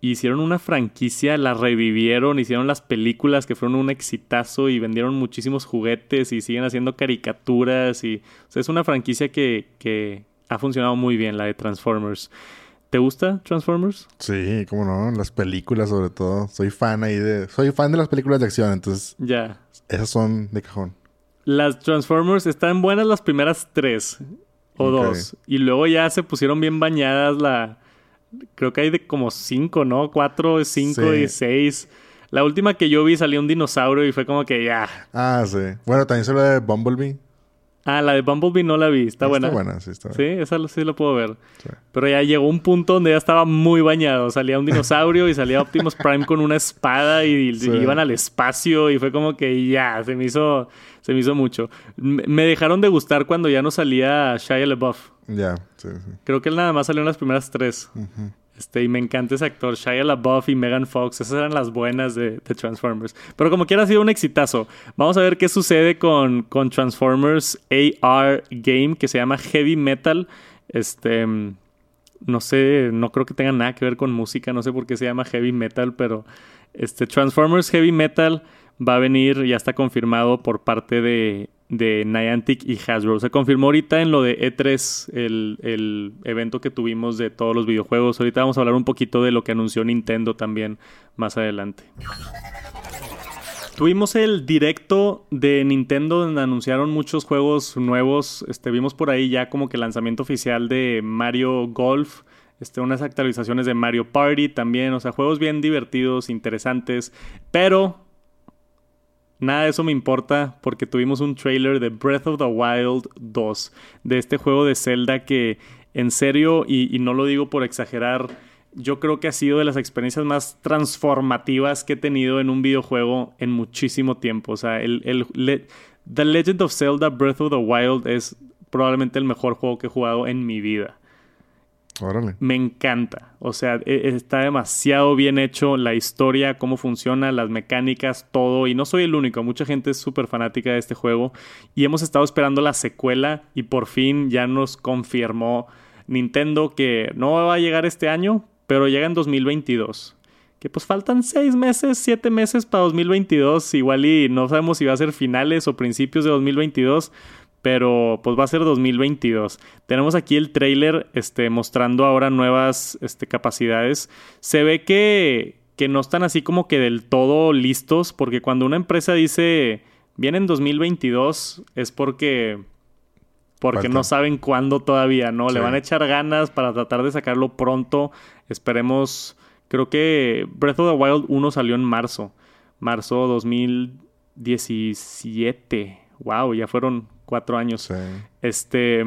[SPEAKER 1] Hicieron una franquicia, la revivieron, hicieron las películas que fueron un exitazo y vendieron muchísimos juguetes y siguen haciendo caricaturas. Y, o sea, es una franquicia que, que ha funcionado muy bien, la de Transformers. ¿Te gusta Transformers?
[SPEAKER 2] Sí, cómo no, las películas sobre todo. Soy fan ahí de... Soy fan de las películas de acción, entonces...
[SPEAKER 1] Ya.
[SPEAKER 2] Esas son de cajón.
[SPEAKER 1] Las Transformers están buenas las primeras tres o dos. Y luego ya se pusieron bien bañadas la... Creo que hay de como cinco, ¿no? Cuatro, cinco y seis. La última que yo vi salió un dinosaurio y fue como que ya.
[SPEAKER 2] Ah, sí. Bueno, también se lo de Bumblebee.
[SPEAKER 1] Ah, la de Bumblebee no la vi. Está, buena.
[SPEAKER 2] Está buena, sí, está
[SPEAKER 1] Sí, esa sí lo puedo ver. Pero ya llegó un punto donde ya estaba muy bañado. Salía un dinosaurio y salía Optimus Prime con una espada y, iban al espacio y fue como que ya, se me hizo, se me hizo mucho. Me dejaron de gustar cuando ya no salía Shia LaBeouf.
[SPEAKER 2] Ya, sí, sí.
[SPEAKER 1] Creo que él nada más salió en las primeras tres. Este, y me encanta ese actor, Shia LaBeouf y Megan Fox. Esas eran las buenas de, Transformers. Pero como quiera ha sido un exitazo. Vamos a ver qué sucede con, con Transformers AR Game que se llama Heavy Metal. Este, no sé, no creo que tenga nada que ver con música. No sé por qué se llama Heavy Metal, pero este Transformers Heavy Metal va a venir, ya está confirmado por parte de de Niantic y Hasbro. Se confirmó ahorita en lo de E3, el, evento que tuvimos de todos los videojuegos. Ahorita vamos a hablar un poquito de lo que anunció Nintendo también más adelante. Tuvimos el directo de Nintendo donde anunciaron muchos juegos nuevos. Este, vimos por ahí ya como que el lanzamiento oficial de Mario Golf. Este, unas actualizaciones de Mario Party también. O sea, juegos bien divertidos, interesantes. Pero Nada de eso me importa porque tuvimos un trailer de Breath of the Wild 2, de este juego de Zelda que en serio, y, no lo digo por exagerar, yo creo que ha sido de las experiencias más transformativas que he tenido en un videojuego en muchísimo tiempo. O sea, el, The Legend of Zelda Breath of the Wild es probablemente el mejor juego que he jugado en mi vida. Me encanta. O sea, e- está demasiado bien hecho la historia, cómo funciona, las mecánicas, todo. Y no soy el único. Mucha gente es súper fanática de este juego. Y hemos estado esperando la secuela y por fin ya nos confirmó Nintendo que no va a llegar este año, pero llega en 2022. Que pues faltan seis meses, siete meses para 2022. Igual y no sabemos si va a ser finales o principios de 2022 pero pues va a ser 2022. Tenemos aquí el trailer este, mostrando ahora nuevas este, capacidades. Se ve que, que no están así como que del todo listos, porque cuando una empresa dice viene en 2022 es porque porque
[SPEAKER 2] Falta.
[SPEAKER 1] no saben cuándo todavía, ¿no?
[SPEAKER 2] Sí.
[SPEAKER 1] Le van a echar ganas para tratar de sacarlo pronto. Esperemos, creo que Breath of the Wild 1 salió en marzo, marzo 2017. Wow, ya fueron cuatro años.
[SPEAKER 2] Sí.
[SPEAKER 1] Este.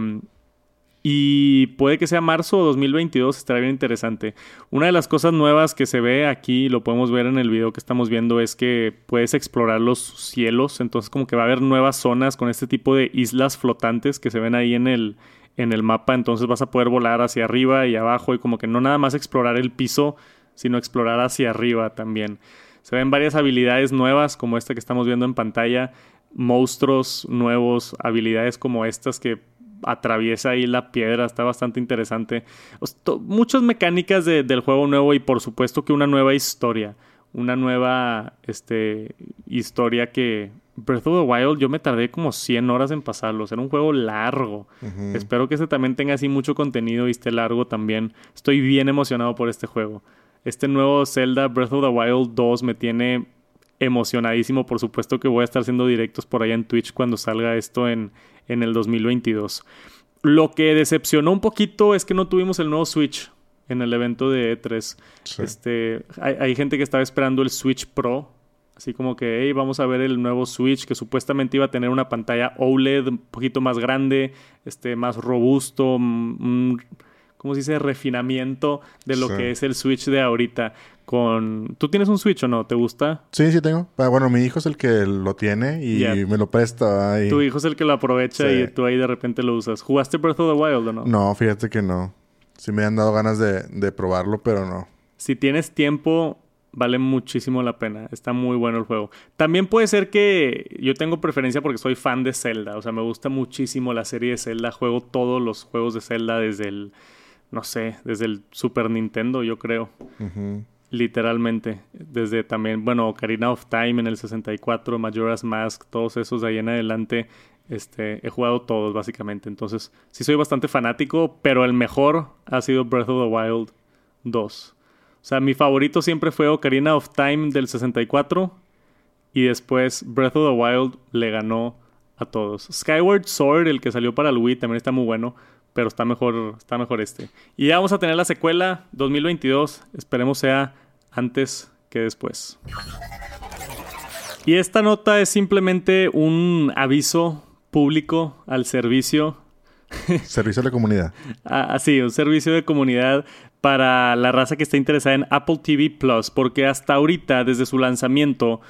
[SPEAKER 1] Y puede que sea marzo o 2022, estará bien interesante. Una de las cosas nuevas que se ve aquí, lo podemos ver en el video que estamos viendo, es que puedes explorar los cielos. Entonces, como que va a haber nuevas zonas con este tipo de islas flotantes que se ven ahí en el, en el mapa. Entonces, vas a poder volar hacia arriba y abajo, y como que no nada más explorar el piso, sino explorar hacia arriba también. Se ven varias habilidades nuevas, como esta que estamos viendo en pantalla monstruos nuevos, habilidades como estas que atraviesa ahí la piedra, está bastante interesante. O sea, muchas mecánicas de- del juego nuevo y por supuesto que una nueva historia, una nueva este, historia que Breath of the Wild yo me tardé como 100 horas en pasarlo, era un juego largo. Espero que este también tenga así mucho contenido y esté largo también. Estoy bien emocionado por este juego. Este nuevo Zelda Breath of the Wild 2 me tiene emocionadísimo. Por supuesto que voy a estar haciendo directos por allá en Twitch cuando salga esto en, en el 2022. Lo que decepcionó un poquito es que no tuvimos el nuevo Switch en el evento de E3.
[SPEAKER 2] Sí.
[SPEAKER 1] Este, hay, hay gente que estaba esperando el Switch Pro. Así como que, hey, vamos a ver el nuevo Switch que supuestamente iba a tener una pantalla OLED un poquito más grande, este, más robusto, mm, un, ¿cómo se dice? Refinamiento de lo
[SPEAKER 2] Sí.
[SPEAKER 1] que es el Switch de ahorita. Con... ¿Tú tienes un Switch o no? ¿Te gusta?
[SPEAKER 2] Sí, sí tengo. Ah, Bueno, mi hijo es el que lo tiene y me lo presta. y-
[SPEAKER 1] Tu hijo es el que lo aprovecha
[SPEAKER 2] Sí.
[SPEAKER 1] y tú ahí de repente lo usas. ¿Jugaste Breath of the Wild o no?
[SPEAKER 2] No, fíjate que no. Sí me han dado ganas de, de probarlo, pero no.
[SPEAKER 1] Si tienes tiempo, vale muchísimo la pena. Está muy bueno el juego. También puede ser que yo tengo preferencia porque soy fan de Zelda. O sea, me gusta muchísimo la serie de Zelda. Juego todos los juegos de Zelda desde el, no sé, desde el Super Nintendo, yo creo. Literalmente. Desde también, bueno, Ocarina of Time en el 64, Majora's Mask, todos esos de ahí en adelante. Este, he jugado todos básicamente. Entonces, sí soy bastante fanático, pero el mejor ha sido Breath of the Wild 2. O sea, mi favorito siempre fue Ocarina of Time del 64 y después Breath of the Wild le ganó a todos. Skyward Sword, el que salió para el Wii, también está muy bueno, pero está mejor, está mejor este. Y ya vamos a tener la secuela 2022, esperemos sea antes que después. Y esta nota es simplemente un aviso público al servicio
[SPEAKER 2] Servicio a la comunidad.
[SPEAKER 1] Ah, Así, un servicio de comunidad para la raza que está interesada en Apple TV Plus, porque hasta ahorita, desde su lanzamiento,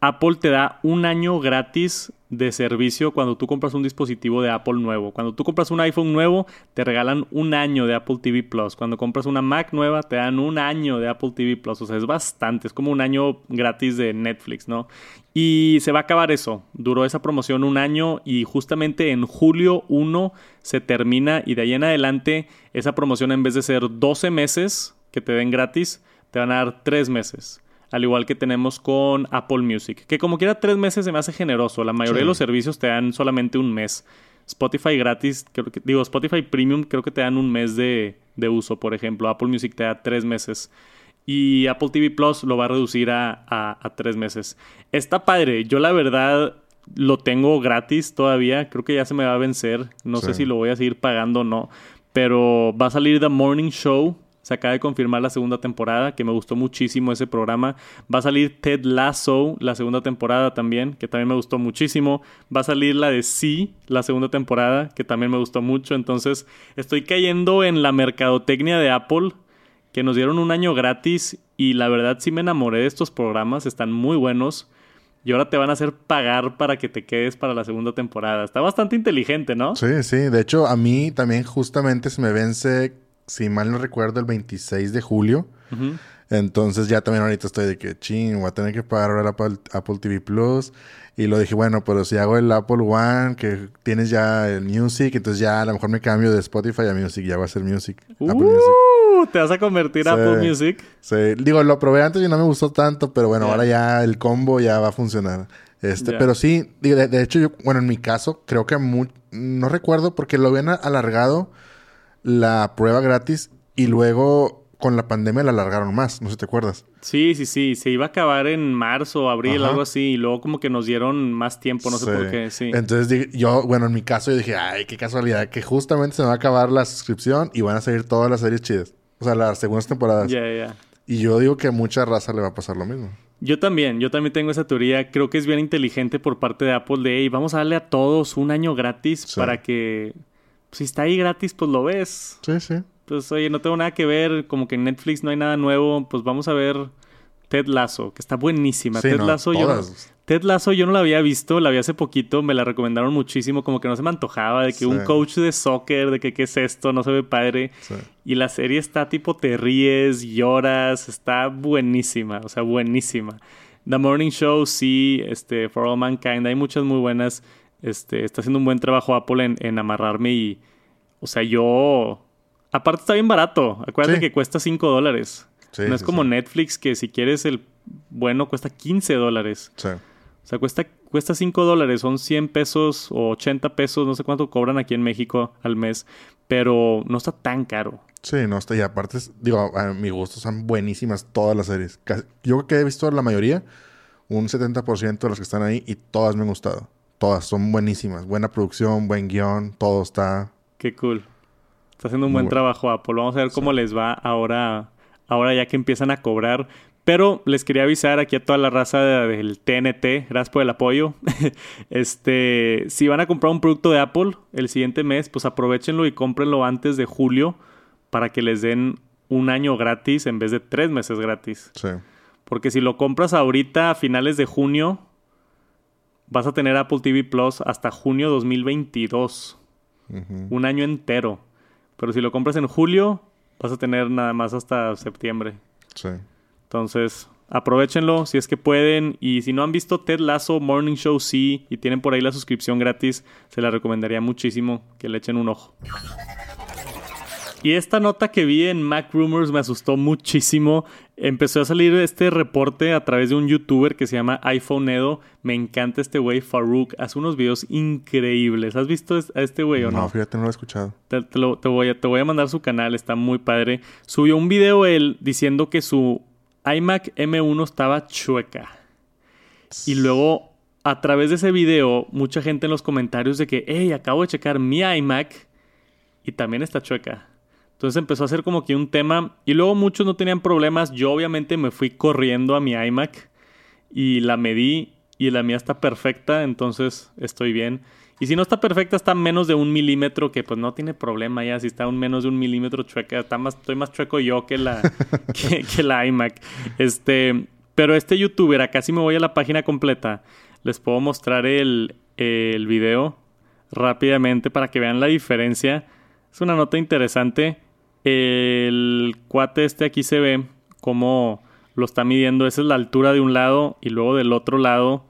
[SPEAKER 1] Apple te da un año gratis de servicio cuando tú compras un dispositivo de Apple nuevo. Cuando tú compras un iPhone nuevo, te regalan un año de Apple TV Plus. Cuando compras una Mac nueva, te dan un año de Apple TV Plus. O sea, es bastante. Es como un año gratis de Netflix, ¿no? Y se va a acabar eso. Duró esa promoción un año y justamente en julio 1 se termina y de ahí en adelante esa promoción en vez de ser 12 meses que te den gratis, te van a dar 3 meses. Al igual que tenemos con Apple Music. Que como quiera, 3 meses se me hace generoso. La mayoría
[SPEAKER 2] Sí.
[SPEAKER 1] de los servicios te dan solamente un mes. Spotify gratis, creo que, digo, Spotify Premium creo que te dan un mes de, de uso, por ejemplo. Apple Music te da 3 meses. Y Apple TV Plus lo va a reducir a, a, a tres meses. Está padre. Yo la verdad lo tengo gratis todavía. Creo que ya se me va a vencer. No sé si lo voy a seguir pagando o no. Pero va a salir The Morning Show. Se acaba de confirmar la segunda temporada, que me gustó muchísimo ese programa. Va a salir Ted Lasso, la segunda temporada también, que también me gustó muchísimo. Va a salir la de Sí, la segunda temporada, que también me gustó mucho. Entonces, estoy cayendo en la mercadotecnia de Apple que nos dieron un año gratis y la verdad sí me enamoré de estos programas, están muy buenos y ahora te van a hacer pagar para que te quedes para la segunda temporada. Está bastante inteligente, ¿no?
[SPEAKER 2] Sí, sí. De hecho, a mí también justamente se me vence si mal no recuerdo, el 26 de julio. Entonces ya también ahorita estoy de que, ching, voy a tener que pagar ahora el Apple, TV Plus. Y lo dije, bueno, pero si hago el Apple One, que tienes ya el Music, entonces ya a lo mejor me cambio de Spotify a Music, ya va a ser Music. Apple
[SPEAKER 1] uh, ¿Te vas a convertir a Apple Music?
[SPEAKER 2] Sí, digo, lo probé antes y no me gustó tanto, pero bueno, ahora ya el combo ya va a funcionar. Este, pero sí, de, de, hecho, yo, bueno, en mi caso, creo que no recuerdo porque lo habían alargado la prueba gratis y luego con la pandemia la alargaron más, no sé si te acuerdas.
[SPEAKER 1] Sí, sí, sí, se iba a acabar en marzo, abril, algo así, y luego como que nos dieron más tiempo, no sé por qué, sí.
[SPEAKER 2] Entonces yo, bueno, en mi caso yo dije, ay, qué casualidad, que justamente se me va a acabar la suscripción y van a salir todas las series chidas. O sea, las segundas temporadas.
[SPEAKER 1] Ya, ya.
[SPEAKER 2] Y yo digo que a mucha raza le va a pasar lo mismo.
[SPEAKER 1] Yo también, yo también tengo esa teoría. Creo que es bien inteligente por parte de Apple de, hey, vamos a darle a todos un año gratis para que, si está ahí gratis, pues lo ves.
[SPEAKER 2] Sí, sí.
[SPEAKER 1] Pues, oye, no tengo nada que ver, como que en Netflix no hay nada nuevo, pues vamos a ver Ted Lasso, que está buenísima. Ted Lasso, yo, Ted Lasso yo no la había visto, la vi hace poquito, me la recomendaron muchísimo, como que no se me antojaba, de que un coach de soccer, de que qué es esto, no se ve padre. Y la serie está tipo, te ríes, lloras, está buenísima, o sea, buenísima. The Morning Show, sí, este, For All Mankind, hay muchas muy buenas. Este, está haciendo un buen trabajo Apple en, amarrarme y, o sea, yo... Aparte está bien barato, acuérdate que cuesta 5 dólares. no es como Netflix que si quieres el bueno cuesta 15 dólares. Sí. O sea, cuesta, cuesta 5 dólares, son 100 pesos o 80 pesos, no sé cuánto cobran aquí en México al mes, pero no está tan caro.
[SPEAKER 2] Sí, no está. Y aparte, digo, a mi gusto son buenísimas todas las series. Yo creo que he visto la mayoría, un 70% de las que están ahí, y todas me han gustado. Todas son buenísimas. Buena producción, buen guion, todo está.
[SPEAKER 1] Qué cool. Está haciendo un buen trabajo Apple. Vamos a ver cómo les va ahora, ahora ya que empiezan a cobrar. Pero les quería avisar aquí a toda la raza del TNT, gracias por el apoyo. este, si van a comprar un producto de Apple el siguiente mes, pues aprovechenlo y cómprenlo antes de julio para que les den un año gratis en vez de tres meses gratis. Sí. Porque si lo compras ahorita a finales de junio, vas a tener Apple TV Plus hasta junio 2022. Un año entero. Pero si lo compras en julio, vas a tener nada más hasta septiembre. Sí. Entonces, aprovechenlo si es que pueden. Y si no han visto Ted Lasso Morning Show sí y tienen por ahí la suscripción gratis, se la recomendaría muchísimo que le echen un ojo. Y esta nota que vi en Mac Rumors me asustó muchísimo. Empezó a salir este reporte a través de un youtuber que se llama iPhone Edo. Me encanta este güey, Farouk. Hace unos videos increíbles. ¿Has visto a este güey o no?
[SPEAKER 2] No, fíjate, no lo he escuchado.
[SPEAKER 1] Te, voy a, te voy a mandar su canal, está muy padre. Subió un video él diciendo que su iMac M1 estaba chueca. Y luego, a través de ese video, mucha gente en los comentarios de que, hey, acabo de checar mi iMac y también está chueca. Entonces empezó a ser como que un tema. Y luego muchos no tenían problemas. Yo obviamente me fui corriendo a mi iMac y la medí y la mía está perfecta. Entonces estoy bien. Y si no está perfecta, está menos de un milímetro, que pues no tiene problema ya. Si está un menos de un milímetro chueca, está más, estoy más chueco yo que la, que, la iMac. Este, pero este youtuber, acá sí me voy a la página completa. Les puedo mostrar el, el video rápidamente para que vean la diferencia. Es una nota interesante. El cuate este aquí se ve cómo lo está midiendo. Esa es la altura de un lado y luego del otro lado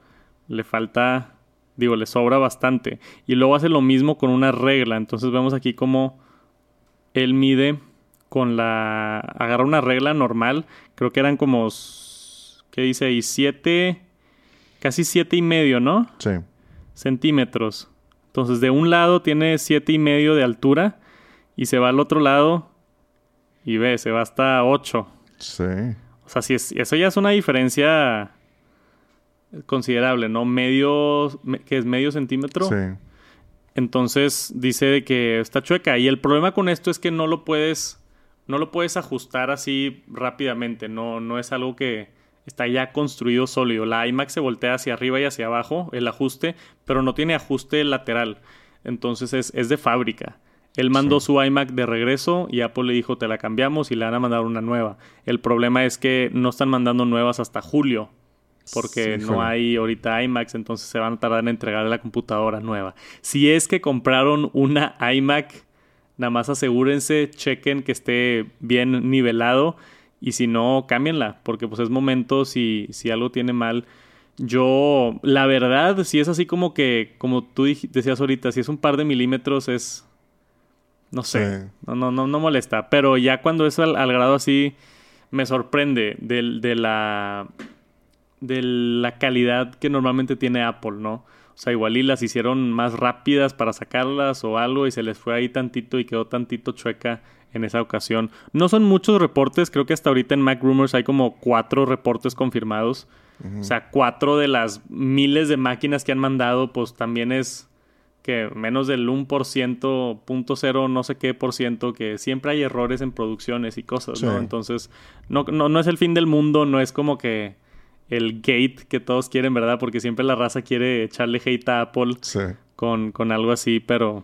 [SPEAKER 1] le falta Digo, le sobra bastante. Y luego hace lo mismo con una regla. Entonces vemos aquí cómo él mide con la... Agarra una regla normal. Creo que eran como... ¿Qué dice ahí? Siete... Casi siete y medio, ¿no?
[SPEAKER 2] Sí.
[SPEAKER 1] Centímetros. Entonces de un lado tiene siete y medio de altura. Y se va al otro lado. Y ve, se va hasta ocho.
[SPEAKER 2] Sí.
[SPEAKER 1] O sea, si eso ya es una diferencia considerable, ¿no? Medio, que es medio centímetro. Sí. Entonces dice que está chueca. Y el problema con esto es que no lo puedes, no lo puedes ajustar así rápidamente. No, no es algo que está ya construido sólido. La iMac se voltea hacia arriba y hacia abajo, el ajuste, pero no tiene ajuste lateral. Entonces es, es de fábrica. Él mandó su iMac de regreso y Apple le dijo te la cambiamos y le van a mandar una nueva. El problema es que no están mandando nuevas hasta julio porque no hay ahorita iMacs, entonces se van a tardar en entregar la computadora nueva. Si es que compraron una iMac Nada más asegúrense, chequen que esté bien nivelado y si no, cámbienla, porque pues es momento si, si algo tiene mal. Yo, la verdad, si es así como que, como tú decías ahorita, si es un par de milímetros es, no sé, no, no, no, no molesta, pero ya cuando es al, grado así, me sorprende de, de, la, de la calidad que normalmente tiene Apple, ¿no? O sea, igual y las hicieron más rápidas para sacarlas o algo y se les fue ahí tantito y quedó tantito chueca en esa ocasión. No son muchos reportes, creo que hasta ahorita en Mac Rumors hay como cuatro reportes confirmados. O sea, cuatro de las miles de máquinas que han mandado, pues también es que menos del 1%, punto cero, no sé qué por ciento, que siempre hay errores en producciones y cosas, ¿no? Entonces, no, no, no es el fin del mundo, no es como que el gate que todos quieren, ¿verdad? Porque siempre la raza quiere echarle hate a Apple con, con algo así, pero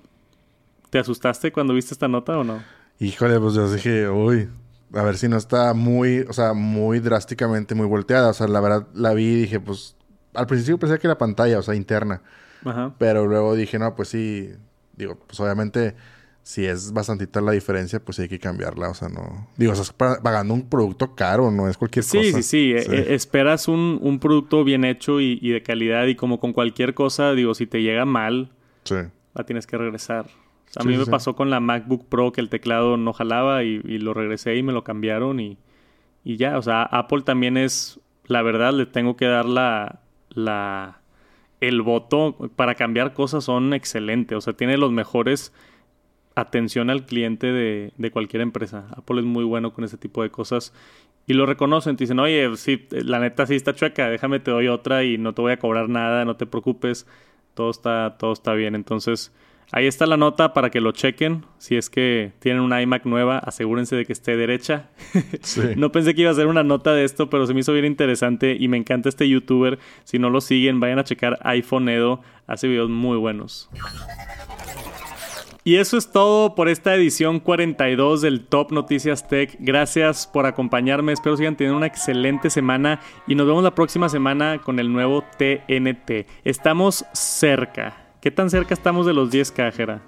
[SPEAKER 1] ¿te asustaste cuando viste esta nota o no?
[SPEAKER 2] Híjole, pues yo dije, uy, a ver si no está muy, o sea, muy drásticamente, muy volteada. O sea, la verdad la vi y dije, pues, al principio pensé que era pantalla, o sea, interna. Ajá. Pero luego dije, no, pues sí, digo, pues obviamente, si es bastantita la diferencia, pues hay que cambiarla. O sea, no. Digo, estás pagando un producto caro, no es cualquier cosa.
[SPEAKER 1] Sí, sí, sí. E, e, esperas un, un, producto bien hecho y, y, de calidad. Y como con cualquier cosa, digo, si te llega mal, sí. la tienes que regresar. A mí me pasó con la MacBook Pro que el teclado no jalaba y, lo regresé y me lo cambiaron y, y, ya. O sea, Apple también es, la verdad, le tengo que dar la, la, el voto para cambiar cosas son excelentes. O sea, tiene los mejores atención al cliente de, de cualquier empresa. Apple es muy bueno con ese tipo de cosas y lo reconocen. Te dicen, oye, sí, la neta sí está chueca, déjame te doy otra y no te voy a cobrar nada, no te preocupes. Todo está, todo está bien. Entonces, Ahí está la nota para que lo chequen. Si es que tienen una iMac nueva, asegúrense de que esté derecha. no pensé que iba a ser una nota de esto, pero se me hizo bien interesante y me encanta este youtuber. Si no lo siguen, vayan a checar iPhone Edo. Hace videos muy buenos. Y eso es todo por esta edición 42 del Top Noticias Tech. Gracias por acompañarme. Espero sigan teniendo una excelente semana y nos vemos la próxima semana con el nuevo TNT. Estamos cerca. ¿Qué tan cerca estamos de los 10K, Jera?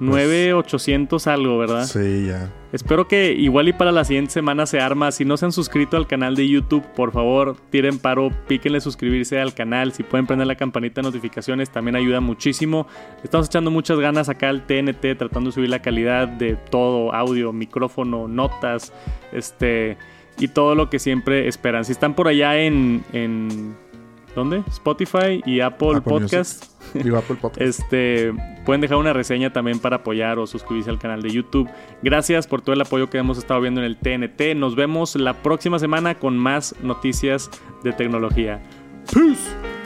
[SPEAKER 1] 9800 algo, ¿verdad?
[SPEAKER 2] Sí, ya.
[SPEAKER 1] Espero que igual y para la siguiente semana se arma. Si no se han suscrito al canal de YouTube, por favor, tiren paro, píquenle suscribirse al canal. Si pueden prender la campanita de notificaciones, también ayuda muchísimo. Estamos echando muchas ganas acá al TNT, tratando de subir la calidad de todo, audio, micrófono, notas, este, y todo lo que siempre esperan. Si están por allá en, en ¿dónde? Spotify y Apple, Podcast. Apple Podcast. Este, pueden dejar una reseña también para apoyar o suscribirse al canal de YouTube. Gracias por todo el apoyo que hemos estado viendo en el TNT. Nos vemos la próxima semana con más noticias de tecnología. Peace.